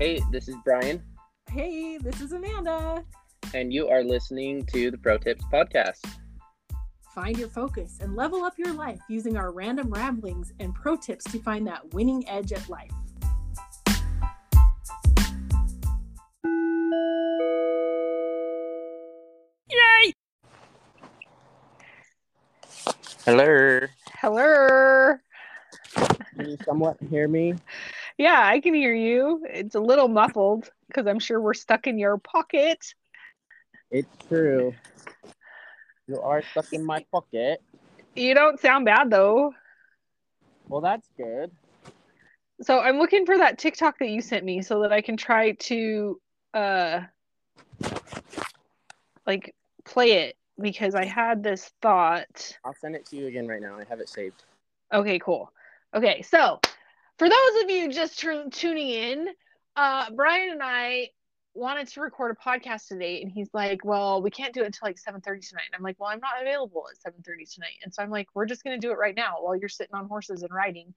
Hey, this is Bryan, Hey, this is Amanda. and you are listening to the Pro Tips Podcast. Find your focus and level up your life using our random ramblings and pro tips to find that winning edge at life. Yay! Hello. Hello. Can you somewhat hear me? Yeah, I can hear you. It's a little muffled because I'm sure we're stuck in your pocket. It's true. You are stuck in my pocket. You don't sound bad though. Well, that's good. So I'm looking for that TikTok that you sent me so that I can try to uh like play it because I had this thought. I'll send it to you again right now. I have it saved. Okay, cool. Okay, so for those of you just tu- tuning in, uh, Bryan and I wanted to record a podcast today, and he's like, "Well, we can't do it until like 7:30 tonight." And I'm like, "Well, I'm not available at 7:30 tonight," and so I'm like, "We're just gonna do it right now while you're sitting on horses and riding."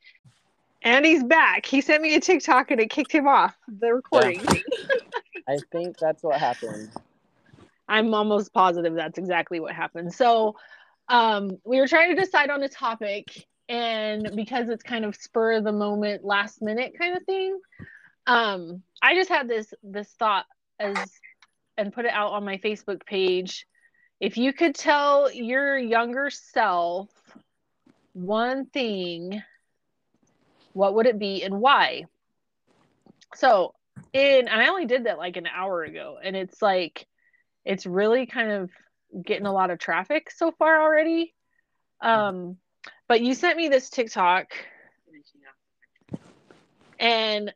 And he's back. He sent me a TikTok, and it kicked him off the recording. I think that's what happened. I'm almost positive that's exactly what happened. So, um, we were trying to decide on a topic, and because it's kind of spur of the moment, last minute kind of thing, um, I just had this this thought as and put it out on my Facebook page. If you could tell your younger self one thing, what would it be and why? So, in and I only did that like an hour ago, and it's like it's really kind of getting a lot of traffic so far already. Um, but you sent me this TikTok, and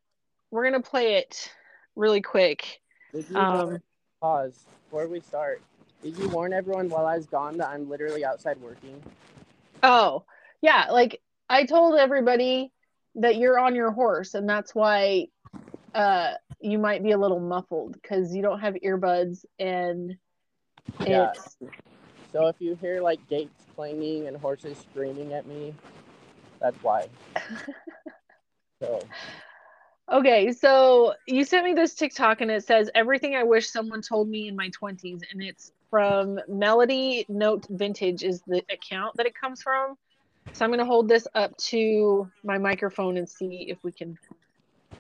we're gonna play it really quick. Um, pause before we start? Did you warn everyone while I was gone that I'm literally outside working? Oh, yeah, like I told everybody that you're on your horse, and that's why uh, you might be a little muffled because you don't have earbuds, and Yeah. So if you hear like gates clanging and horses screaming at me, that's why. so Okay, so you sent me this TikTok and it says everything I wish someone told me in my 20s and it's from Melody Note Vintage is the account that it comes from. So I'm going to hold this up to my microphone and see if we can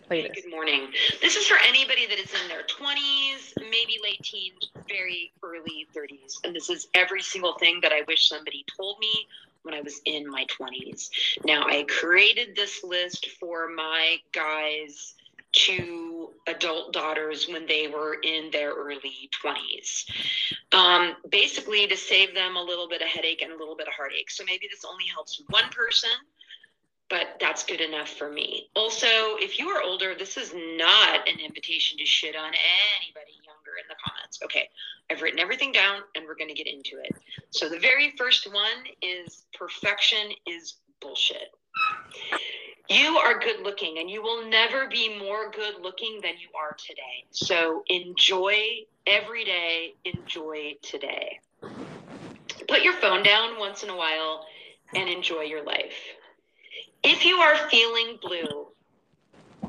Hey. Good morning. This is for anybody that is in their 20s, maybe late teens, very early 30s. And this is every single thing that I wish somebody told me when I was in my 20s. Now, I created this list for my guys to adult daughters when they were in their early 20s. Um, basically, to save them a little bit of headache and a little bit of heartache. So maybe this only helps one person but that's good enough for me. Also, if you are older, this is not an invitation to shit on anybody younger in the comments. Okay, I've written everything down and we're going to get into it. So, the very first one is perfection is bullshit. You are good looking and you will never be more good looking than you are today. So, enjoy every day, enjoy today. Put your phone down once in a while and enjoy your life. If you are feeling blue,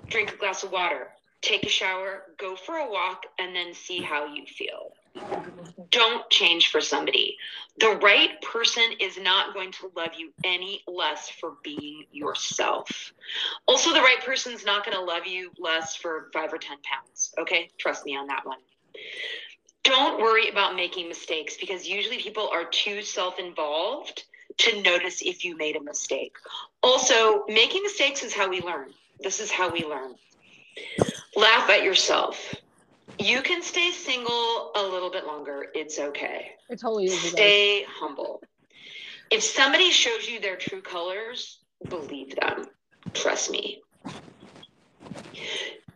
drink a glass of water, take a shower, go for a walk, and then see how you feel. Don't change for somebody. The right person is not going to love you any less for being yourself. Also, the right person's not going to love you less for five or 10 pounds. Okay? Trust me on that one. Don't worry about making mistakes because usually people are too self involved to notice if you made a mistake. Also, making mistakes is how we learn. This is how we learn. Laugh at yourself. You can stay single a little bit longer. It's okay. It totally is. Stay humble. If somebody shows you their true colors, believe them. Trust me.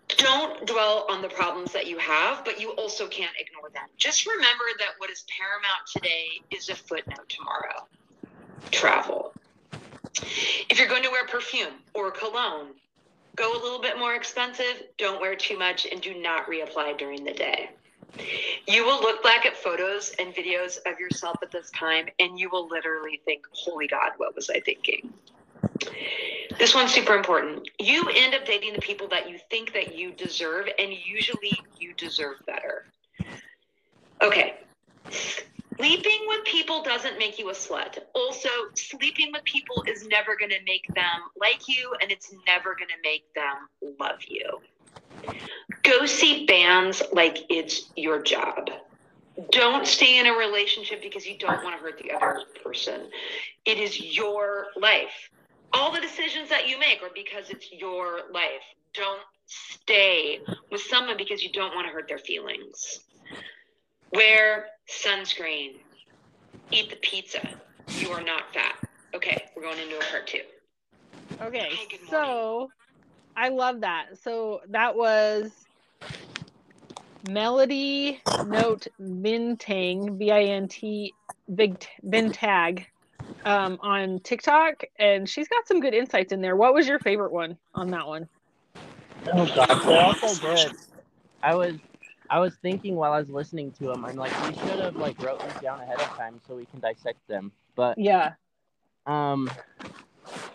Don't dwell on the problems that you have, but you also can't ignore them. Just remember that what is paramount today is a footnote tomorrow. Travel. If you're going to wear perfume or cologne, go a little bit more expensive, don't wear too much, and do not reapply during the day. You will look back at photos and videos of yourself at this time, and you will literally think, Holy God, what was I thinking? This one's super important. You end up dating the people that you think that you deserve, and usually you deserve better. Okay. Sleeping with people doesn't make you a slut. Also, sleeping with people is never going to make them like you, and it's never going to make them love you. Go see bands like it's your job. Don't stay in a relationship because you don't want to hurt the other person. It is your life. All the decisions that you make are because it's your life. Don't stay with someone because you don't want to hurt their feelings. Wear sunscreen. Eat the pizza. You are not fat. Okay, we're going into a part two. Okay, Hi, so I love that. So that was Melody Note Bintang, B I N T Big Bintag, um, on TikTok, and she's got some good insights in there. What was your favorite one on that one? Oh gosh, they're all so good. I was I was thinking while I was listening to them, I'm like, we should have like wrote these down ahead of time so we can dissect them. But Yeah, um,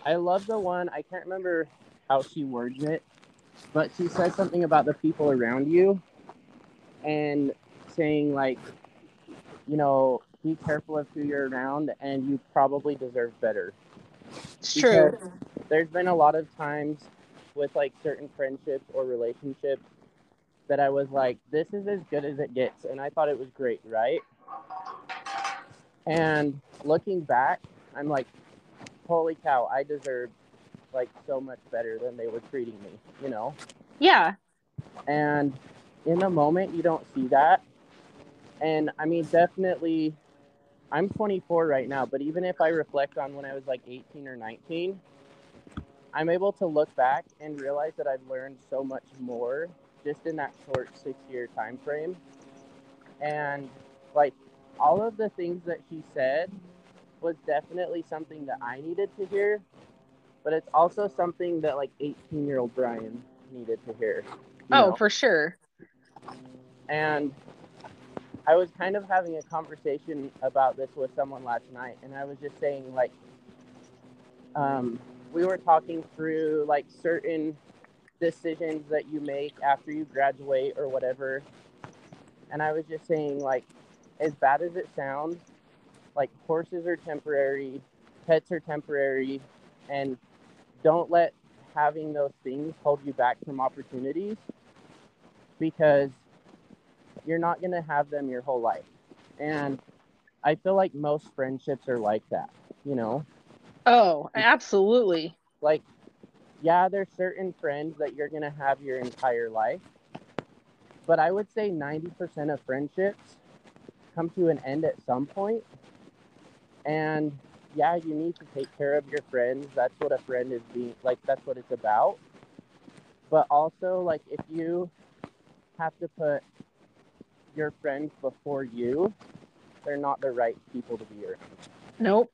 I love the one. I can't remember how she words it, but she says something about the people around you, and saying like, you know, be careful of who you're around, and you probably deserve better. it's true. There's been a lot of times with like certain friendships or relationships that I was like, this is as good as it gets. And I thought it was great, right? And looking back, I'm like, holy cow, I deserved like so much better than they were treating me, you know? Yeah, And in the moment, you don't see that. And I mean, definitely, I'm 24 right now, but even if I reflect on when I was like 18 or 19, I'm able to look back and realize that I've learned so much more just in that short six year time frame. And like all of the things that she said was definitely something that I needed to hear, but it's also something that like 18 year old Bryan needed to hear. oh, know? for sure. and I was kind of having a conversation about this with someone last night, and I was just saying like, um, we were talking through like certain decisions that you make after you graduate or whatever, and I was just saying like, as bad as it sounds, like horses are temporary, pets are temporary, and don't let having those things hold you back from opportunities because you're not going to have them your whole life. And I feel like most friendships are like that, you know? Oh, absolutely. Like, yeah, there's certain friends that you're going to have your entire life. But I would say 90% of friendships come to an end at some point. And yeah, you need to take care of your friends. That's what a friend is being like, that's what it's about. But also, like, if you have to put your friends before you, they're not the right people to be around. Nope.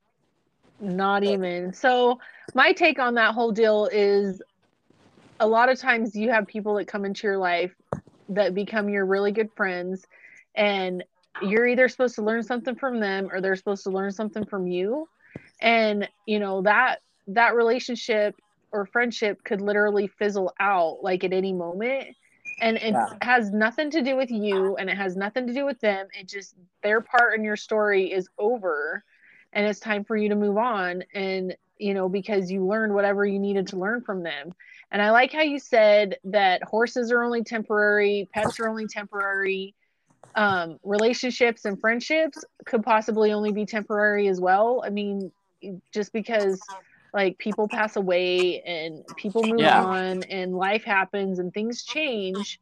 Not even. So, my take on that whole deal is a lot of times you have people that come into your life that become your really good friends, and you're either supposed to learn something from them or they're supposed to learn something from you. And, you know, that that relationship or friendship could literally fizzle out like at any moment. And it has nothing to do with you and it has nothing to do with them. It just their part in your story is over and it's time for you to move on and you know because you learned whatever you needed to learn from them and i like how you said that horses are only temporary pets are only temporary um, relationships and friendships could possibly only be temporary as well i mean just because like people pass away and people move Yeah. on and life happens and things change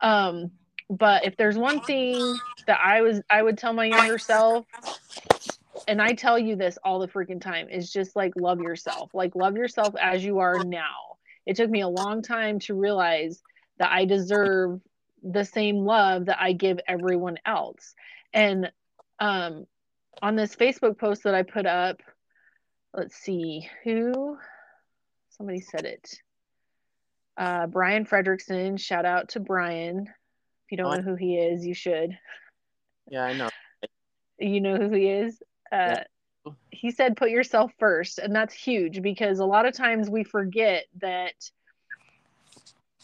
um but if there's one thing that i was i would tell my younger self and I tell you this all the freaking time is just like love yourself. Like love yourself as you are now. It took me a long time to realize that I deserve the same love that I give everyone else. And um on this Facebook post that I put up, let's see who somebody said it. Uh Brian Fredrickson, shout out to Brian. If you don't know who he is, you should. Yeah, I know. You know who he is? Uh he said put yourself first and that's huge because a lot of times we forget that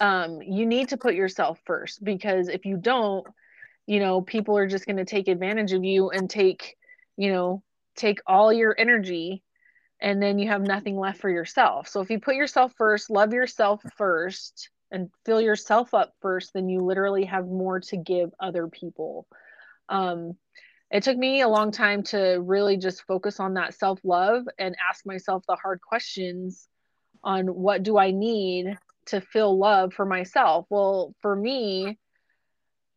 um, you need to put yourself first because if you don't you know people are just going to take advantage of you and take you know take all your energy and then you have nothing left for yourself. So if you put yourself first love yourself first and fill yourself up first then you literally have more to give other people. Um, it took me a long time to really just focus on that self love and ask myself the hard questions on what do I need to feel love for myself. Well, for me,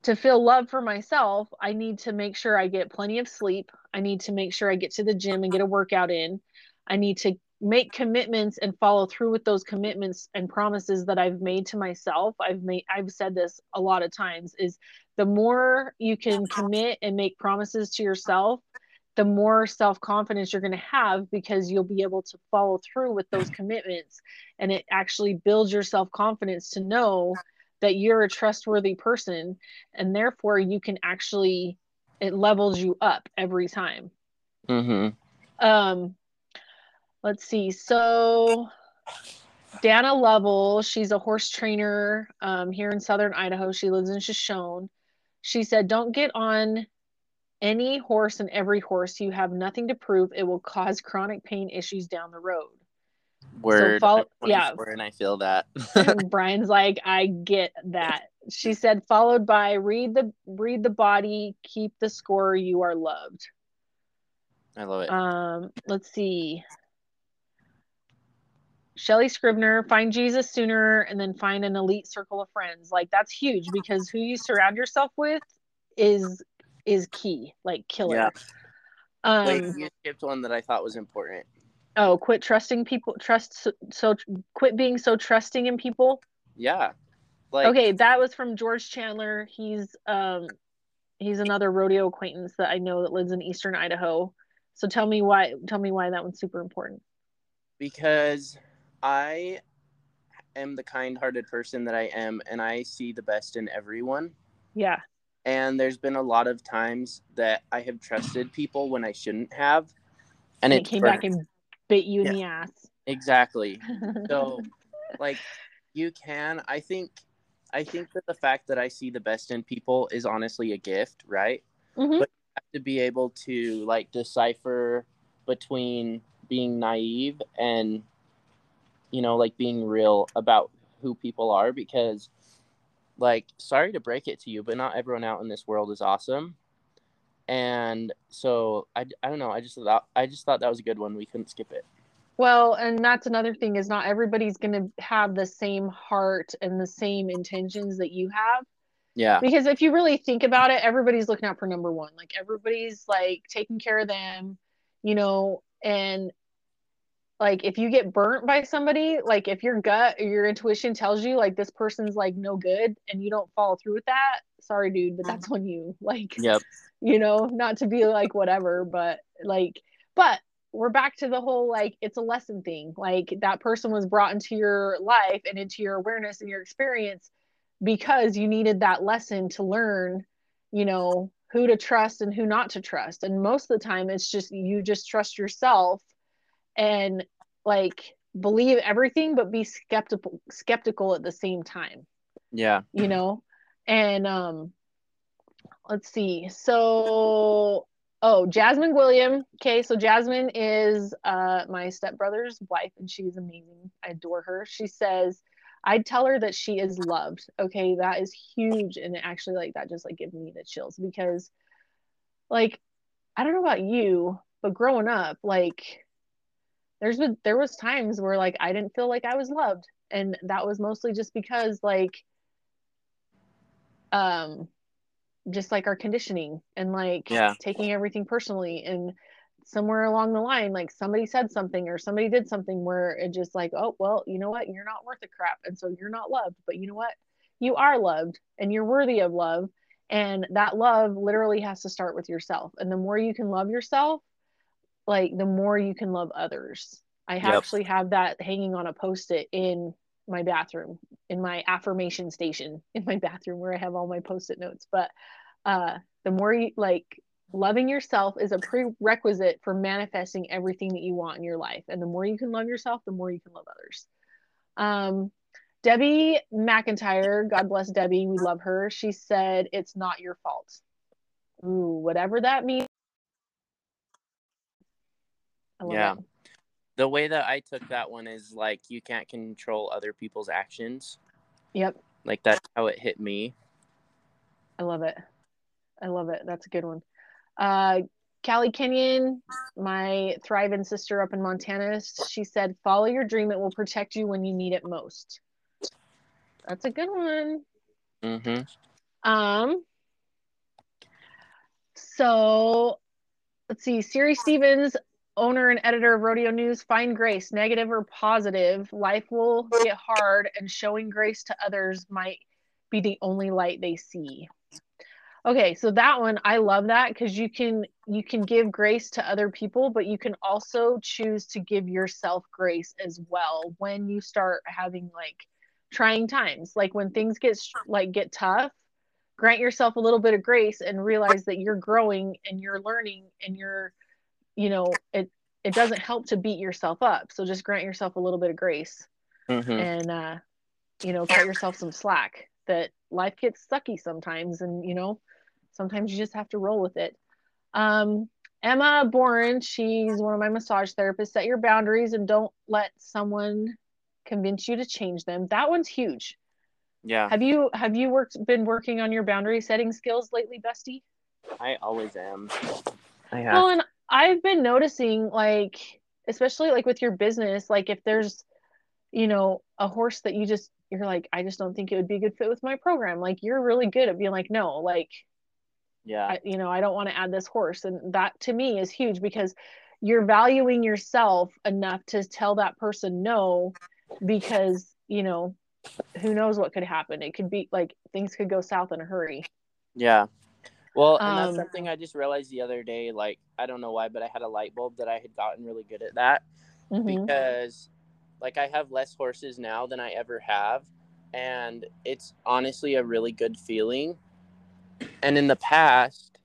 to feel love for myself, I need to make sure I get plenty of sleep. I need to make sure I get to the gym and get a workout in. I need to make commitments and follow through with those commitments and promises that I've made to myself. I've made I've said this a lot of times is the more you can commit and make promises to yourself, the more self-confidence you're going to have because you'll be able to follow through with those commitments and it actually builds your self-confidence to know that you're a trustworthy person and therefore you can actually it levels you up every time. Mm-hmm. Um let's see. So Dana Lovell, she's a horse trainer um, here in southern Idaho. She lives in Shoshone. She said, Don't get on any horse and every horse. You have nothing to prove. It will cause chronic pain issues down the road. Word. follow- yeah. And I feel that. Bryan's like, I get that. She said, followed by read the read the body, keep the score, you are loved. I love it. Um, let's see. Shelly Scribner, find Jesus sooner and then find an elite circle of friends. Like that's huge because who you surround yourself with is is key, like killer. Yeah. Um Wait, you skipped one that I thought was important. oh, quit trusting people trust so, so quit being so trusting in people. Yeah. Like, okay, that was from George Chandler. He's um he's another rodeo acquaintance that I know that lives in eastern Idaho. So tell me why tell me why that one's super important. because I am the kind-hearted person that I am, and I see the best in everyone. Yeah. And there's been a lot of times that I have trusted people when I shouldn't have, and And it it's came for- back and bit you in the ass. exactly. So, like, you can. I think. I think that the fact that I see the best in people is honestly a gift, right? Mhm. but- you have to be able to like decipher between being naive and you know like being real about who people are because like sorry to break it to you but not everyone out in this world is awesome and so i, I don't know i just thought i just thought that was a good one we couldn't skip it Well, and that's another thing is not everybody's going to have the same heart and the same intentions that you have. yeah Because if you really think about it, everybody's looking out for number one. Like everybody's like taking care of them, you know, and like if you get burnt by somebody, like if your gut or your intuition tells you like this person's like no good and you don't follow through with that, sorry dude, but mm. that's on you. Like yep you know, not to be like whatever, but like, but we're back to the whole like it's a lesson thing. Like that person was brought into your life and into your awareness and your experience because you needed that lesson to learn, you know, who to trust and who not to trust. And most of the time it's just you just trust yourself and like believe everything but be skeptical skeptical at the same time. Yeah. You know? And um let's see. So oh jasmine william. Okay so jasmine is uh my stepbrother's wife and she's amazing. I adore her. She says i'd tell her that she is loved. Okay that is huge and actually like that just like gives me the chills because like i don't know about you but growing up like there's been there was times where like i didn't feel like i was loved and that was mostly just because like um just like our conditioning and like Yeah. taking everything personally and somewhere along the line like somebody said something or somebody did something where it just like oh well you know what you're not worth a crap and so you're not loved but you know what you are loved and you're worthy of love and that love literally has to start with yourself and the more you can love yourself like the more you can love others i Yep. actually have that hanging on a post-it in my bathroom in my affirmation station in my bathroom where i have all my post-it notes but uh the more you like Loving yourself is a prerequisite for manifesting everything that you want in your life. And the more you can love yourself, the more you can love others. Um, Debbie McIntyre, God bless Debbie, we love her. She said, It's not your fault. Ooh, whatever that means. Yeah. It. The way that I took that one is like you can't control other people's actions. Yep. Like that's how it hit me. I love it. I love it. That's a good one. Uh, Callie Kenyon, my thriving sister up in Montana, she said, "Follow your dream; it will protect you when you need it most." That's a good one. Mm-hmm. Um. So, let's see. Siri Stevens, owner and editor of Rodeo News, find grace, negative or positive. Life will get hard, and showing grace to others might be the only light they see. Okay, so that one I love that because you can you can give grace to other people, but you can also choose to give yourself grace as well when you start having like trying times. Like when things get like get tough, grant yourself a little bit of grace and realize that you're growing and you're learning and you're you know, it it doesn't help to beat yourself up. So just grant yourself a little bit of grace mm-hmm. and uh you know, cut yourself some slack that life gets sucky sometimes and you know sometimes you just have to roll with it. Um, Emma Boren, she's one of my massage therapists. Set your boundaries and don't let someone convince you to change them. That one's huge. Yeah. Have you have you worked been working on your boundary setting skills lately, Bestie? I always am. I have. Well, and I've been noticing like especially like with your business, like if there's you know a horse that you just you're like I just don't think it would be a good fit with my program. Like you're really good at being like no, like yeah. I, you know i don't want to add this horse and that to me is huge because you're valuing yourself enough to tell that person no because you know who knows what could happen. It could be like things could go south in a hurry. Yeah well and that's Um, something i just realized the other day like i don't know why but i had a light bulb that i had gotten really good at that mhm. because like I have less horses now than I ever have and it's honestly a really good feeling. And in the past,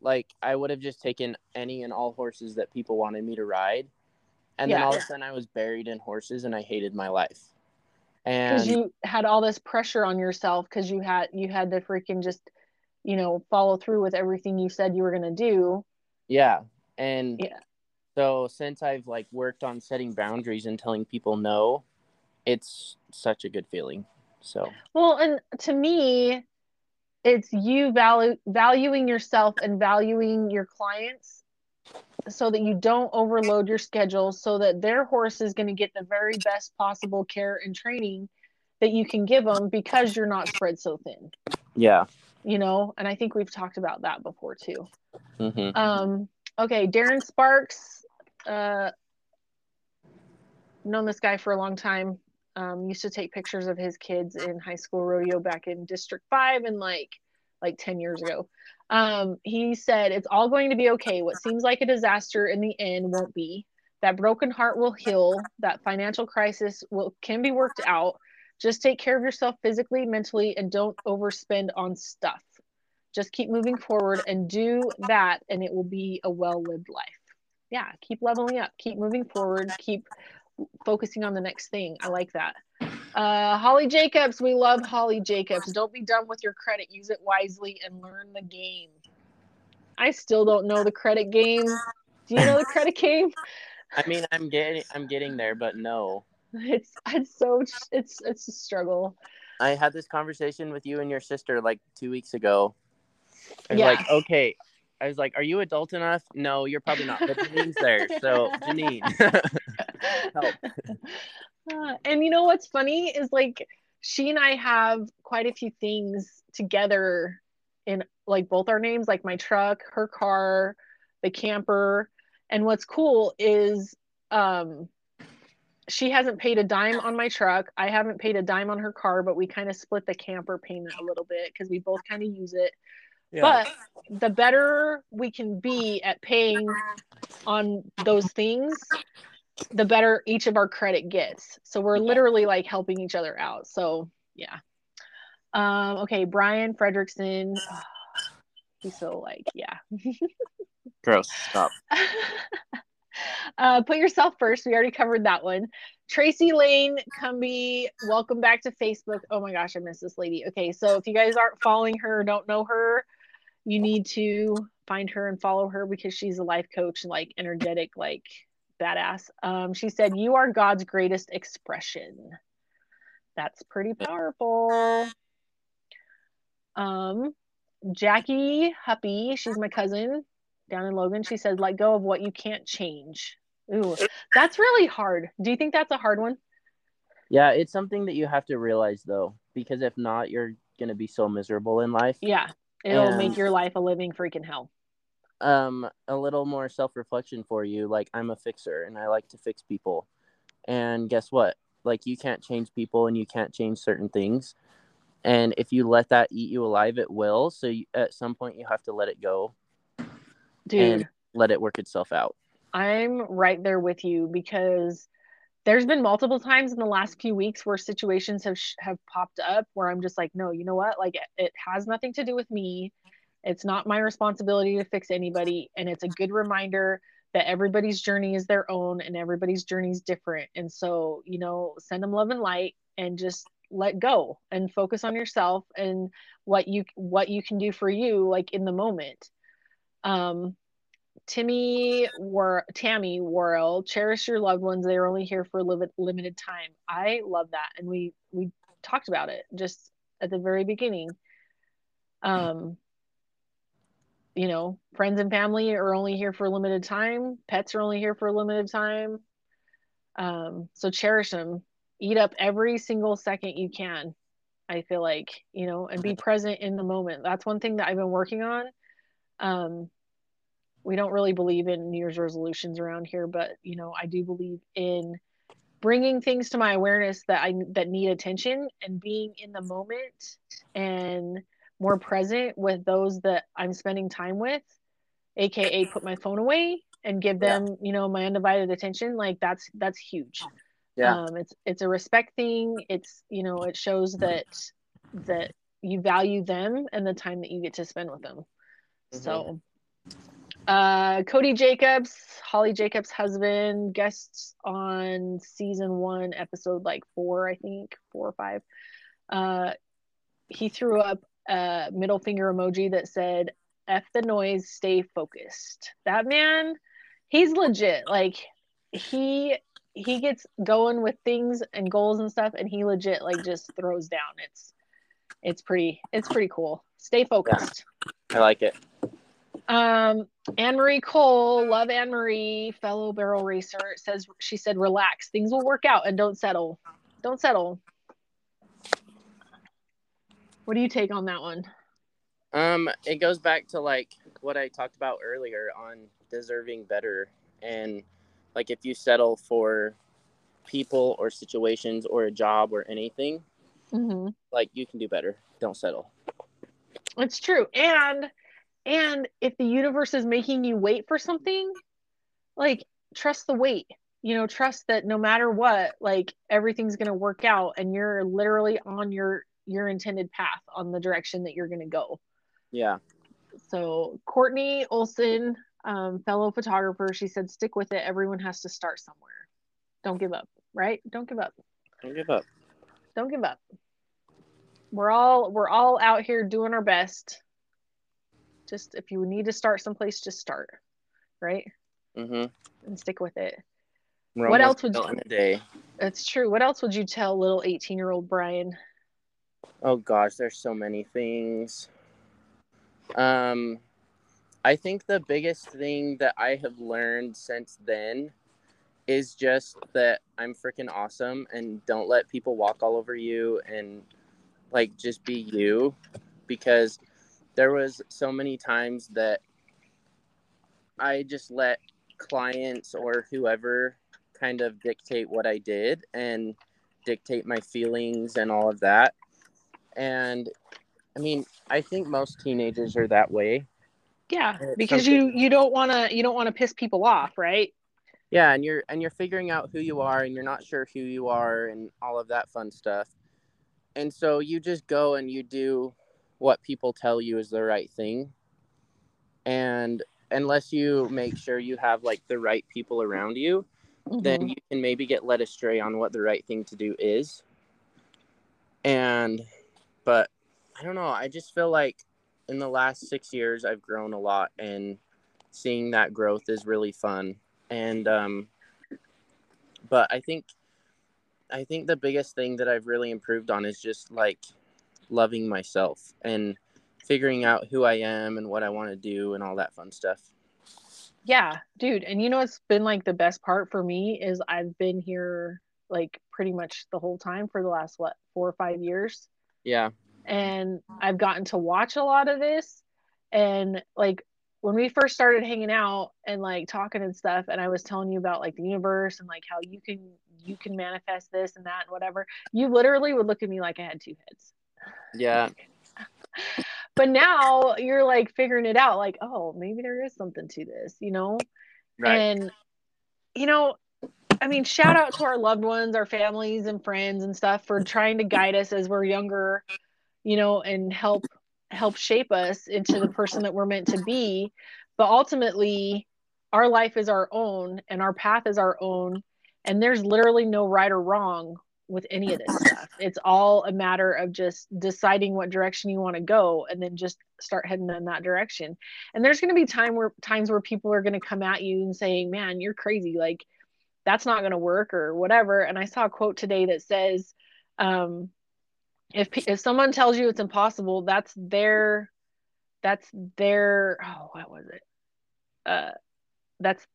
like I would have just taken any and all horses that people wanted me to ride. And then all of a sudden I was buried in horses and I hated my life. because you had all this pressure on yourself because you had you had to freaking just you know follow through with everything you said you were going to do yeah. And Yeah. so since I've like worked on setting boundaries and telling people no, it's such a good feeling. So well and to me it's you value valuing yourself and valuing your clients so that you don't overload your schedule so that their horse is going to get the very best possible care and training that you can give them because you're not spread so thin yeah. You know and i think we've talked about that before too hmm Um, okay, Darren Sparks, uh, known this guy for a long time. Um, used to take pictures of his kids in high school rodeo back in District Five and like like ten years ago. Um, he said it's all going to be okay. What seems like a disaster in the end won't be. That broken heart will heal. That financial crisis will can be worked out. Just take care of yourself physically, mentally, and don't overspend on stuff. Just keep moving forward and do that and it will be a well-lived life. Yeah keep leveling up. Keep moving forward. Keep focusing on the next thing. I like that. Uh, holly jacobs we love holly jacobs. Don't be dumb with your credit. Use it wisely and learn the game. I still don't know the credit game. Do you know the credit game? I mean, I'm getting I'm getting there, but no. it's it's so it's it's a struggle I had this conversation with you and your sister like two weeks ago. I was Yeah. like, okay. I was like, are you adult enough? No, you're probably not. But Janine's there. So, Janine. Help. Uh, and you know what's funny is like she and I have quite a few things together in like both our names, like my truck, her car, the camper. And what's cool is um she hasn't paid a dime on my truck. I haven't paid a dime on her car, but we kind of split the camper payment a little bit because we both kind of use it. But the better we can be at paying on those things, the better each of our credit gets. So we're literally like helping each other out. So yeah. Um, okay, Brian Fredrickson. He's so like, yeah. Gross. Stop. uh, put yourself first. We already covered that one. Tracy Lane Cumby, welcome back to Facebook. Oh my gosh, I miss this lady. Okay, so if you guys aren't following her, don't know her, you need to find her and follow her because she's a life coach, like energetic, like badass. Um, she said, "You are God's greatest expression." That's pretty powerful. Um, Jackie Huppy, she's my cousin down in Logan. She said, "Let go of what you can't change." Ooh, that's really hard. Do you think that's a hard one? Yeah, it's something that you have to realize though, because if not, you're gonna be so miserable in life. Yeah, it'll And- make your life a living freaking hell. um a little more self-reflection for you like i'm a fixer and i like to fix people and guess what like you can't change people and you can't change certain things and if you let that eat you alive it will so you, at some point you have to let it go Dude, And- let it work itself out I'm right there with you because there's been multiple times in the last few weeks where situations have sh- have popped up where I'm just like, no, you know what? Like it, it has nothing to do with me. It's not my responsibility to fix anybody, and it's a good reminder that everybody's journey is their own and everybody's journey is different. And so, you know, send them love and light and just let go and focus on yourself and what you what you can do for you like in the moment. Um Timmy or Tammy Worrell, cherish your loved ones. They are only here for a limit, limited time. I love that, and we we talked about it just at the very beginning. Um, you know, friends and family are only here for a limited time. Pets are only here for a limited time. Um, so cherish them. Eat up every single second you can. I feel like you know, and be present in the moment. That's one thing that I've been working on. Um, we don't really believe in New Year's resolutions around here, but you know, I do believe in bringing things to my awareness that I that need attention and being in the moment and more present with those that I'm spending time with, aka put my phone away and give Yeah. them, you know, my undivided attention. Like that's that's huge. yeah Um, it's it's a respect thing. It's you know, it shows that that you value them and the time that you get to spend with them. Mhm. So uh Cody Jacobs, Holly Jacobs' husband, guests on season one, episode like four, I think, four or five. Uh he threw up a middle finger emoji that said, F the noise, stay focused. That man, he's legit. Like he he gets going with things and goals and stuff and he legit like just throws down. It's it's pretty it's pretty cool. Stay focused. i like it Um, Anne Marie Cole, love Anne Marie, fellow barrel racer, says she said, relax, things will work out and don't settle. Don't settle. What do you take on that one? um it goes back to like what i talked about earlier on deserving better and like if you settle for people or situations or a job or anything Mm-hmm. like you can do better don't settle It's true. And and if the universe is making you wait for something, like trust the wait. You know, trust that no matter what, like everything's going to work out and you're literally on your your intended path on the direction that you're going to go. yeah So Courtney Olson, um, fellow photographer, she said, "Stick with it. Everyone has to start somewhere. Don't give up. Right? Don't give up. don't give up Don't give up. We're all we're all out here doing our best. Just if you need to start someplace, just start. Right? mm-hmm And stick with it. Rome What else would you- day That's true. What else would you tell little 18 year old Bryan? Oh gosh, there's so many things. Um I think the biggest thing that I have learned since then is just that I'm freaking awesome and don't let people walk all over you and like just be you because there was so many times that I just let clients or whoever kind of dictate what I did and dictate my feelings and all of that. And i mean i think most teenagers are that way. Yeah, because you you don't want to you don't want to piss people off, right? yeah and you're and you're figuring out who you are and you're not sure who you are and all of that fun stuff. And so you just go and you do what people tell you is the right thing. And unless you make sure you have like the right people around you then Mhm. you can maybe get led astray on what the right thing to do is. And but i don't know i just feel like in the last six years i've grown a lot and seeing that growth is really fun. And um but i think i think the biggest thing that i've really improved on is just like loving myself and figuring out who i am and what i want to do and all that fun stuff Yeah, dude. And you know what's been like the best part for me is I've been here like pretty much the whole time for the last what four or five years. yeah And I've gotten to watch a lot of this. And like when we first started hanging out and like talking and stuff, and I was telling you about like the universe and like how you can you can manifest this and that and whatever, you literally would look at me like I had two heads. Yeah But now you're like figuring it out, like, oh, maybe there is something to this, you know? right And, you know, I mean, shout out to our loved ones, our families and friends and stuff for trying to guide us as we're younger, you know, and help help shape us into the person that we're meant to be. But ultimately, our life is our own and our path is our own. And there's literally no right or wrong with any of this stuff. It's all a matter of just deciding what direction you want to go and then just start heading in that direction. And there's going to be time where times where people are going to come at you and saying, "Man, you're crazy. Like that's not going to work or whatever." And I saw a quote today that says, um, if if someone tells you it's impossible, that's their that's their oh, what was it? Uh that's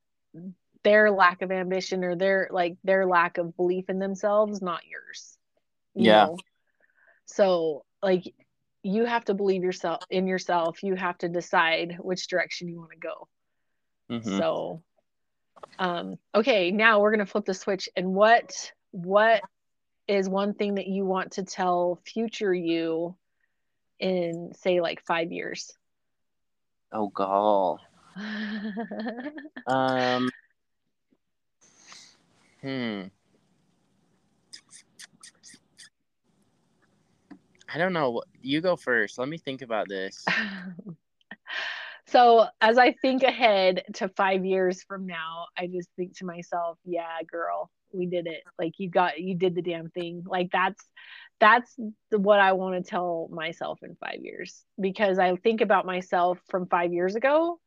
their lack of ambition or their like their lack of belief in themselves, not yours. you Yeah. know? So like you have to believe yourself in yourself. You have to decide which direction you want to go. Mhm. So um okay, now we're going to flip the switch and what what is one thing that you want to tell future you in say like 5 years? oh god um hmm. I don't know. You go first. Let me think about this. So as I think ahead to five years from now, I just think to myself, yeah, girl, we did it. Like you got, you did the damn thing. Like that's, that's what I want to tell myself in five years. Because I think about myself from five years ago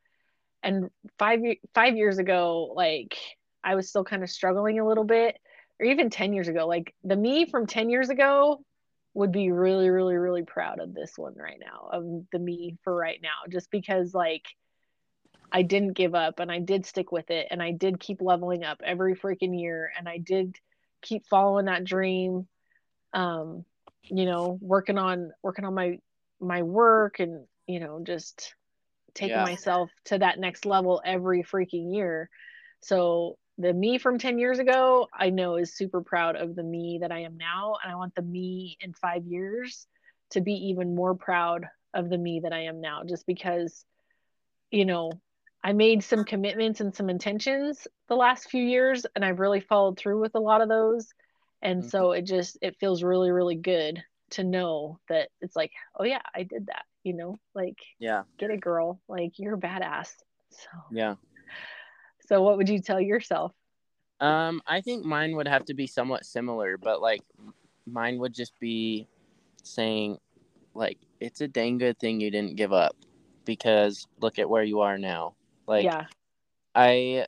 and five, five years ago, like I was still kind of struggling a little bit or even 10 years ago, like the me from 10 years ago would be really really really proud of this one right now of the me for right now just because like i didn't give up and i did stick with it and i did keep leveling up every freaking year and i did keep following that dream um you know working on working on my my work and you know just taking Yeah. myself to that next level every freaking year so the me from 10 years ago i know is super proud of the me that i am now and i want the me in five years to be even more proud of the me that i am now just because you know i made some commitments and some intentions the last few years and i've really followed through with a lot of those and Mhm. so it just it feels really really good to know that it's like oh yeah i did that you know like yeah. Get a girl like you're a badass so. Yeah so what would you tell yourself? Um, I think mine would have to be somewhat similar, but like mine would just be saying like it's a dang good thing you didn't give up because look at where you are now. Like yeah. I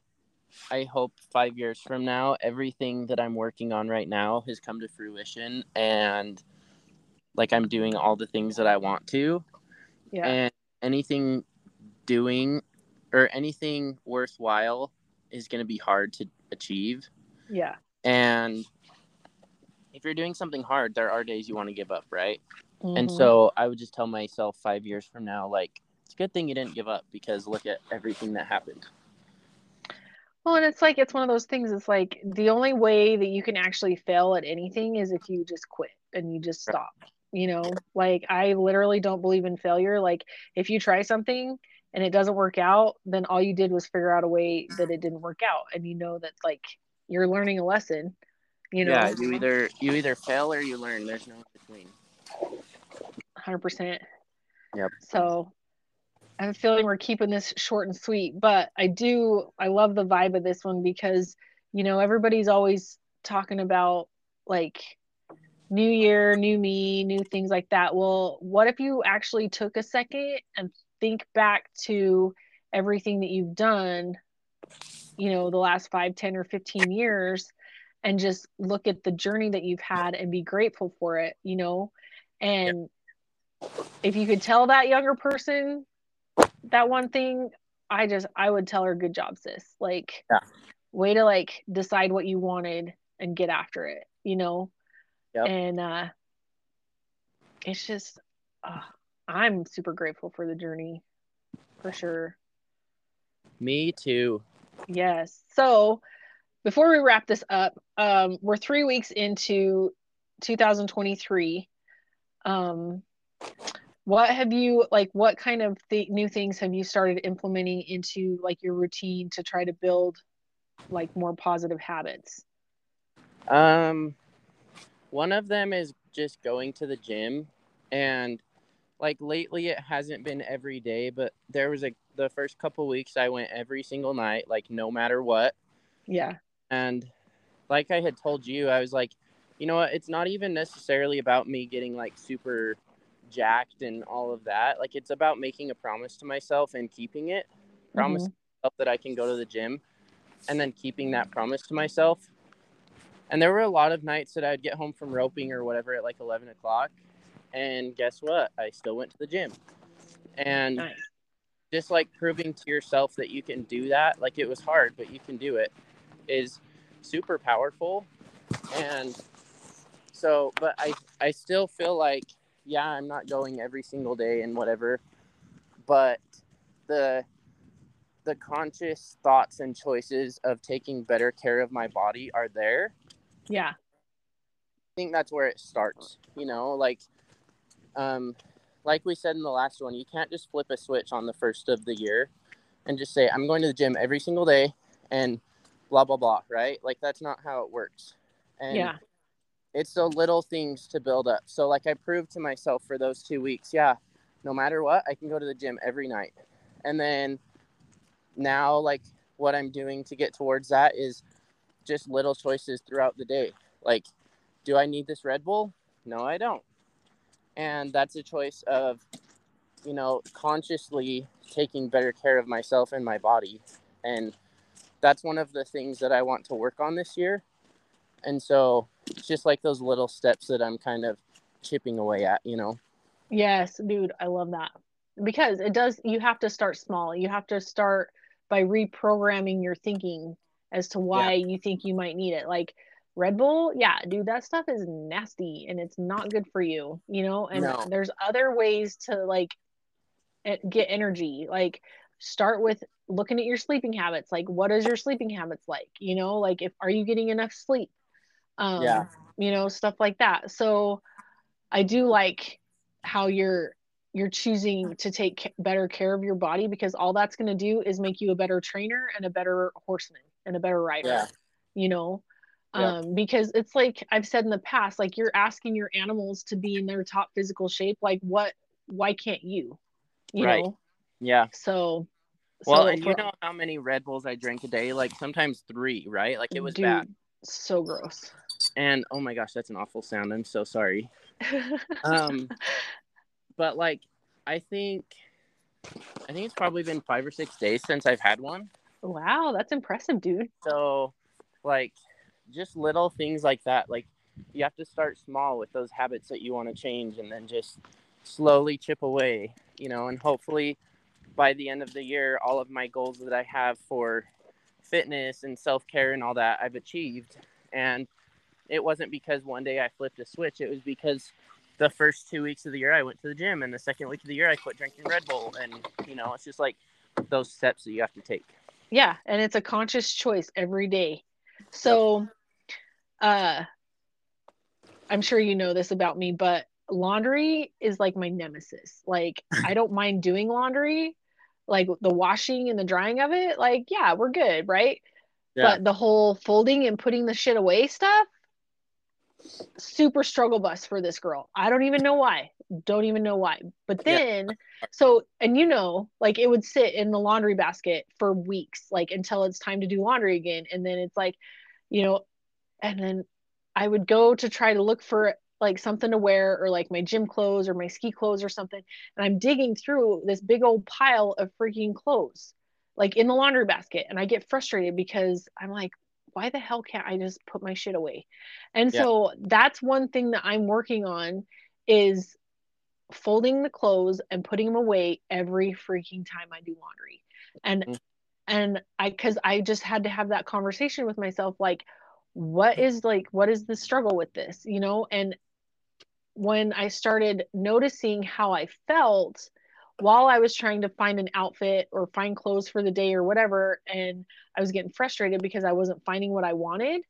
I hope 5 years from now everything that I'm working on right now has come to fruition and like I'm doing all the things that I want to. Yeah. And anything doing or anything worthwhile is going to be hard to achieve. Yeah. And if you're doing something hard there are days you want to give up right? And Mhm. so i would just tell myself five years from now like it's a good thing you didn't give up because look at everything that happened. Well and it's like it's one of those things it's like the only way that you can actually fail at anything is if you just quit and you just Right. stop you know? Like i literally don't believe in failure. Like if you try something and it doesn't work out then all you did was figure out a way that it didn't work out. And you know that like you're learning a lesson you know? Yeah you either you either fail or you learn. There's no in between. 100% Yep. so I have a feeling we're keeping this short and sweet, but I do I love the vibe of this one because you know everybody's always talking about like new year, new me, new things like that. Well, what if you actually took a second and think back to everything that you've done, you know, the last five, 10, or 15 years and just look at the journey that you've had and be grateful for it, you know? And if you could tell that younger person that one thing, I just I would tell her good job, sis. Like Yeah. way to like decide what you wanted and get after it, you know? Yep. And uh it's just uh, I'm super grateful for the journey for sure. Me too. Yes. So before we wrap this up, um, we're three weeks into 2023. Um, what have you like? What kind of th- new things have you started implementing into like your routine to try to build like more positive habits? Um, one of them is just going to the gym, and like lately it hasn't been every day, but there was a the first couple weeks I went every single night, like no matter what. Yeah. And like I had told you, I was like, you know what? It's not even necessarily about me getting like super jacked and all of that. Like it's about making a promise to myself and keeping it. Promise mm-hmm. myself that I can go to the gym and then keeping that promise to myself. And there were a lot of nights that I'd get home from roping or whatever at like 11 o'clock. And guess what? I still went to the gym. And Nice. just like proving to yourself that you can do that, like it was hard, but you can do it, is super powerful. And so, but I, I still feel like, yeah, I'm not going every single day and whatever, but the, the conscious thoughts and choices of taking better care of my body are there. Yeah. I think that's where it starts. You know, like, um, like we said in the last one, you can't just flip a switch on the first of the year and just say, I'm going to the gym every single day and blah, blah, blah, right? Like, that's not how it works. And Yeah. it's the little things to build up. So, like, I proved to myself for those two weeks, yeah, no matter what, I can go to the gym every night. And then now, like, what I'm doing to get towards that is just little choices throughout the day. Like, do I need this Red Bull? No, I don't. And that's a choice of, you know, consciously taking better care of myself and my body. And that's one of the things that I want to work on this year. And so it's just like those little steps that I'm kind of chipping away at, you know? Yes, dude, I love that. Because it does, you have to start small. You have to start by reprogramming your thinking as to why you think you might need it. Like Red Bull, yeah, dude, that stuff is nasty and it's not good for you, you know? And No. there's other ways to like e- get energy. Like start with looking at your sleeping habits. Like what is your sleeping habits like? You know, like if are you getting enough sleep? Um, Yeah. you know, stuff like that. So I do like how you're you're choosing to take better care of your body because all that's going to do is make you a better trainer and a better horseman and a better rider Yeah. you know Yeah. um because it's like i've said in the past like you're asking your animals to be in their top physical shape like what why can't you you Right. know Yeah. so Well, so you know how many Red Bulls I drink a day? Like sometimes three, right? Like it was dude, bad. so gross And oh my gosh, that's an awful sound. I'm so sorry. Um, but like, I think, I think it's probably been five or six days since I've had one. wow that's impressive dude So, like, just little things like that. Like, you have to start small with those habits that you want to change, and then just slowly chip away. You know, and hopefully, by the end of the year, all of my goals that I have for fitness and self care and all that I've achieved. And it wasn't because one day I flipped a switch. It was because the first two weeks of the year I went to the gym, and the second week of the year I quit drinking Red Bull. And you know, it's just like those steps that you have to take. yeah and it's a conscious choice every day so uh i'm sure you know this about me but laundry is like my nemesis like i don't mind doing laundry like the washing and the drying of it like yeah we're good right Yeah. but the whole folding and putting the shit away stuff super struggle bus for this girl. I don't even know why. Don't even know why. But then, yeah. so, and you know, like it would sit in the laundry basket for weeks, like until it's time to do laundry again. And then it's like, you know, and then I would go to try to look for like something to wear or like my gym clothes or my ski clothes or something. And I'm digging through this big old pile of freaking clothes, like in the laundry basket. And I get frustrated because I'm like, why the hell can't I just put my shit away? And yeah. so that's one thing that I'm working on is folding the clothes and putting them away every freaking time I do laundry. And mm. and I cuz I just had to have that conversation with myself like what is like what is the struggle with this, you know? And when I started noticing how I felt while I was trying to find an outfit or find clothes for the day or whatever, and I was getting frustrated because I wasn't finding what I wanted,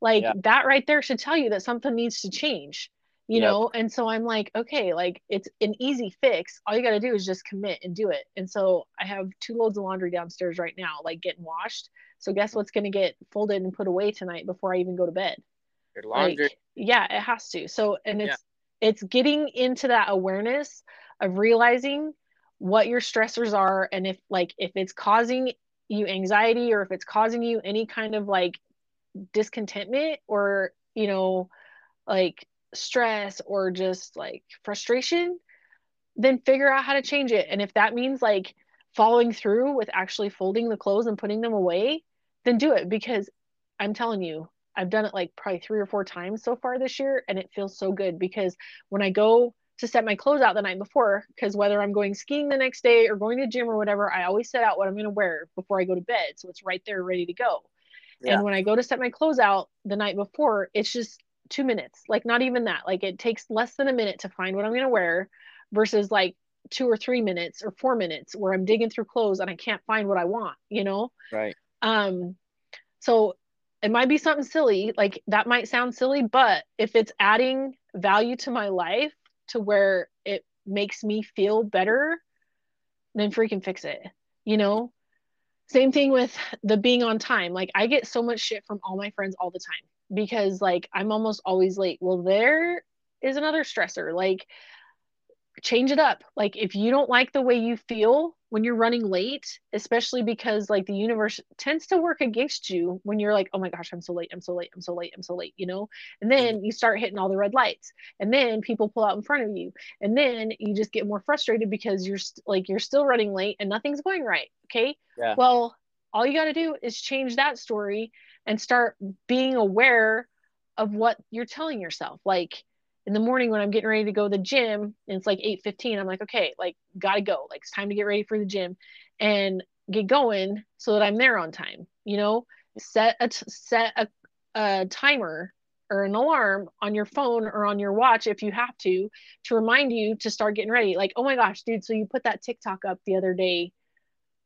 like yeah. that right there should tell you that something needs to change, you yep. know? And so I'm like, okay, like it's an easy fix. All you got to do is just commit and do it. And so I have two loads of laundry downstairs right now, like getting washed. So guess what's going to get folded and put away tonight before I even go to bed? Your laundry. Like, yeah, it has to. So, and it's, yeah. it's getting into that awareness of realizing what your stressors are and if like if it's causing you anxiety or if it's causing you any kind of like discontentment or you know like stress or just like frustration then figure out how to change it and if that means like following through with actually folding the clothes and putting them away then do it because i'm telling you i've done it like probably three or four times so far this year and it feels so good because when i go to set my clothes out the night before because whether I'm going skiing the next day or going to gym or whatever, I always set out what I'm going to wear before I go to bed. So it's right there ready to go. Yeah. And when I go to set my clothes out the night before, it's just two minutes, like not even that. Like it takes less than a minute to find what I'm going to wear versus like two or three minutes or four minutes where I'm digging through clothes and I can't find what I want, you know? Right. Um, so it might be something silly, like that might sound silly, but if it's adding value to my life, to where it makes me feel better, then freaking fix it. You know? Same thing with the being on time. Like I get so much shit from all my friends all the time because like I'm almost always late. Well, there is another stressor. Like change it up. Like if you don't like the way you feel when you're running late, especially because like the universe tends to work against you when you're like, oh my gosh, I'm so late, I'm so late, I'm so late, I'm so late, you know? And then you start hitting all the red lights. And then people pull out in front of you. And then you just get more frustrated because you're st- like you're still running late and nothing's going right. Okay? Yeah. Well, all you got to do is change that story and start being aware of what you're telling yourself. Like in the morning when I'm getting ready to go to the gym and it's like 8:15 I'm like okay like got to go. Like it's time to get ready for the gym and get going so that I'm there on time you know? Set a t- set a, a timer or an alarm on your phone or on your watch if you have to to remind you to start getting ready. Like oh my gosh dude so you put that TikTok up the other day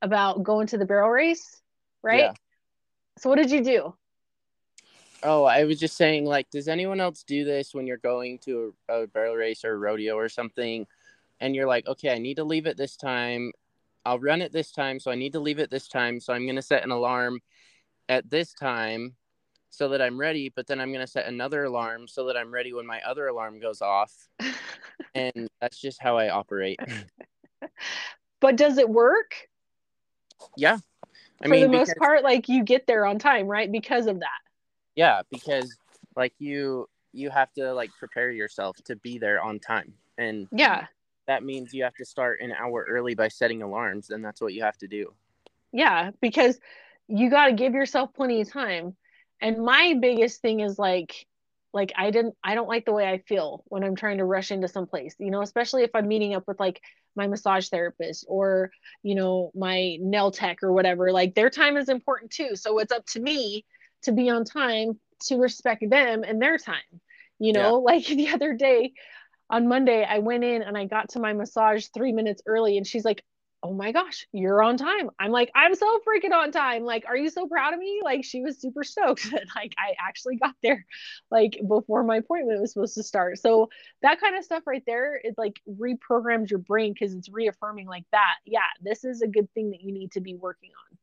about going to the barrel race right? Yeah. so what did you do Oh, I was just saying, like, does anyone else do this when you're going to a, a barrel race or a rodeo or something, and you're like, okay, I need to leave it this time. I'll run it this time, so I need to leave it this time. So I'm gonna set an alarm at this time so that I'm ready, but then I'm gonna set another alarm so that I'm ready when my other alarm goes off. and that's just how I operate. but does it work? Yeah. I For mean, the because... most part, like you get there on time, right? Because of that yeah because like you you have to like prepare yourself to be there on time. And yeah. that means you have to start an hour early by setting alarms and that's what you have to do. Yeah because you got to give yourself plenty of time. And my biggest thing is like like i didn't i don't like the way i feel when i'm trying to rush into some place you know especially if i'm meeting up with like my massage therapist or you know my nail tech or whatever like their time is important too. So it's up to me to be on time to respect them and their time. You know, yeah. like the other day on Monday, I went in and I got to my massage three minutes early, and she's like, Oh my gosh, you're on time. I'm like, I'm so freaking on time. Like, are you so proud of me? Like, she was super stoked that like I actually got there like before my appointment was supposed to start. So that kind of stuff right there, it like reprograms your brain because it's reaffirming like that. Yeah, this is a good thing that you need to be working on.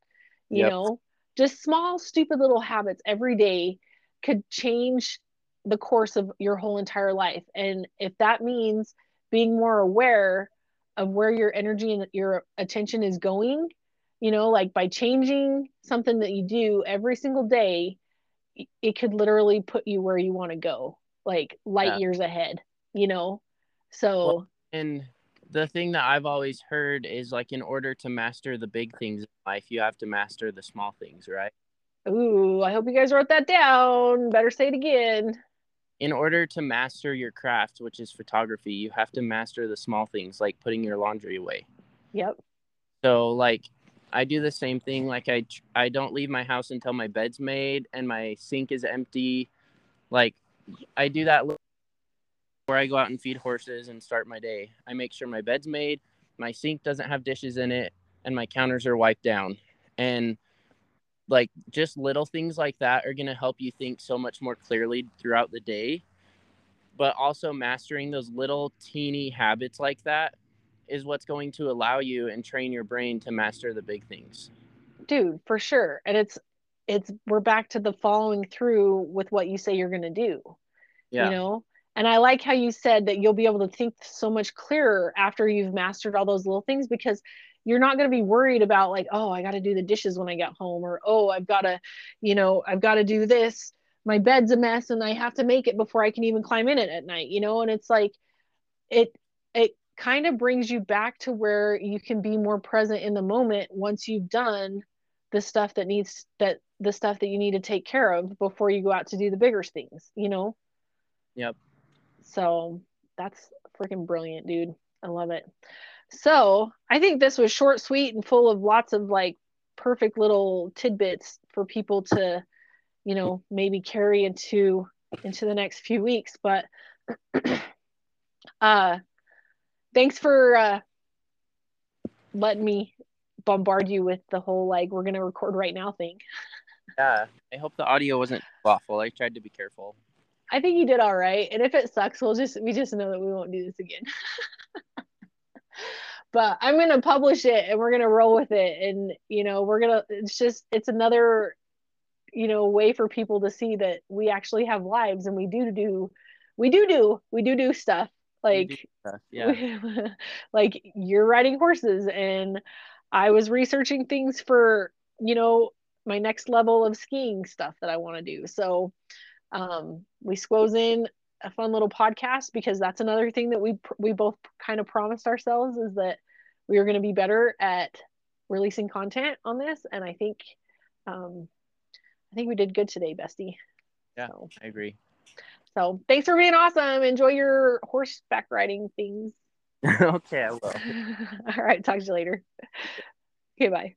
You yep. know, just small stupid little habits every day could change the course of your whole entire life. And if that means being more aware of where your energy and your attention is going, you know, like by changing something that you do every single day, it could literally put you where you want to go, like light yeah. years ahead, you know? So, well, and the thing that I've always heard is like in order to master the big things in life, you have to master the small things, right? Ooh, I hope you guys wrote that down. Better say it again. In order to master your craft, which is photography, you have to master the small things like putting your laundry away. Yep. So like I do the same thing like I I don't leave my house until my bed's made and my sink is empty. Like I do that where I go out and feed horses and start my day. I make sure my bed's made, my sink doesn't have dishes in it, and my counters are wiped down. And like just little things like that are going to help you think so much more clearly throughout the day. But also mastering those little teeny habits like that is what's going to allow you and train your brain to master the big things. Dude, for sure. And it's it's we're back to the following through with what you say you're going to do. Yeah. You know, and I like how you said that you'll be able to think so much clearer after you've mastered all those little things because you're not going to be worried about like, oh, I got to do the dishes when I get home or oh, I've got to, you know, I've got to do this. My bed's a mess and I have to make it before I can even climb in it at night, you know? And it's like it it kind of brings you back to where you can be more present in the moment once you've done the stuff that needs that the stuff that you need to take care of before you go out to do the bigger things, you know? Yep. So that's freaking brilliant, dude. I love it. So I think this was short, sweet, and full of lots of like perfect little tidbits for people to, you know, maybe carry into into the next few weeks. But uh thanks for uh letting me bombard you with the whole like we're gonna record right now thing. Yeah. I hope the audio wasn't awful. I tried to be careful. I think you did all right. And if it sucks, we'll just we just know that we won't do this again. but I'm gonna publish it and we're gonna roll with it. And you know, we're gonna it's just it's another, you know, way for people to see that we actually have lives and we do do we do do we do do stuff. Like stuff, yeah. like you're riding horses and I was researching things for, you know, my next level of skiing stuff that I want to do. So um, we squoze in a fun little podcast because that's another thing that we we both kind of promised ourselves is that we are going to be better at releasing content on this. And i think um i think we did good today bestie. Yeah so, i agree. So thanks for being awesome. Enjoy your horseback riding things. Okay i will. All right talk to you later. Okay bye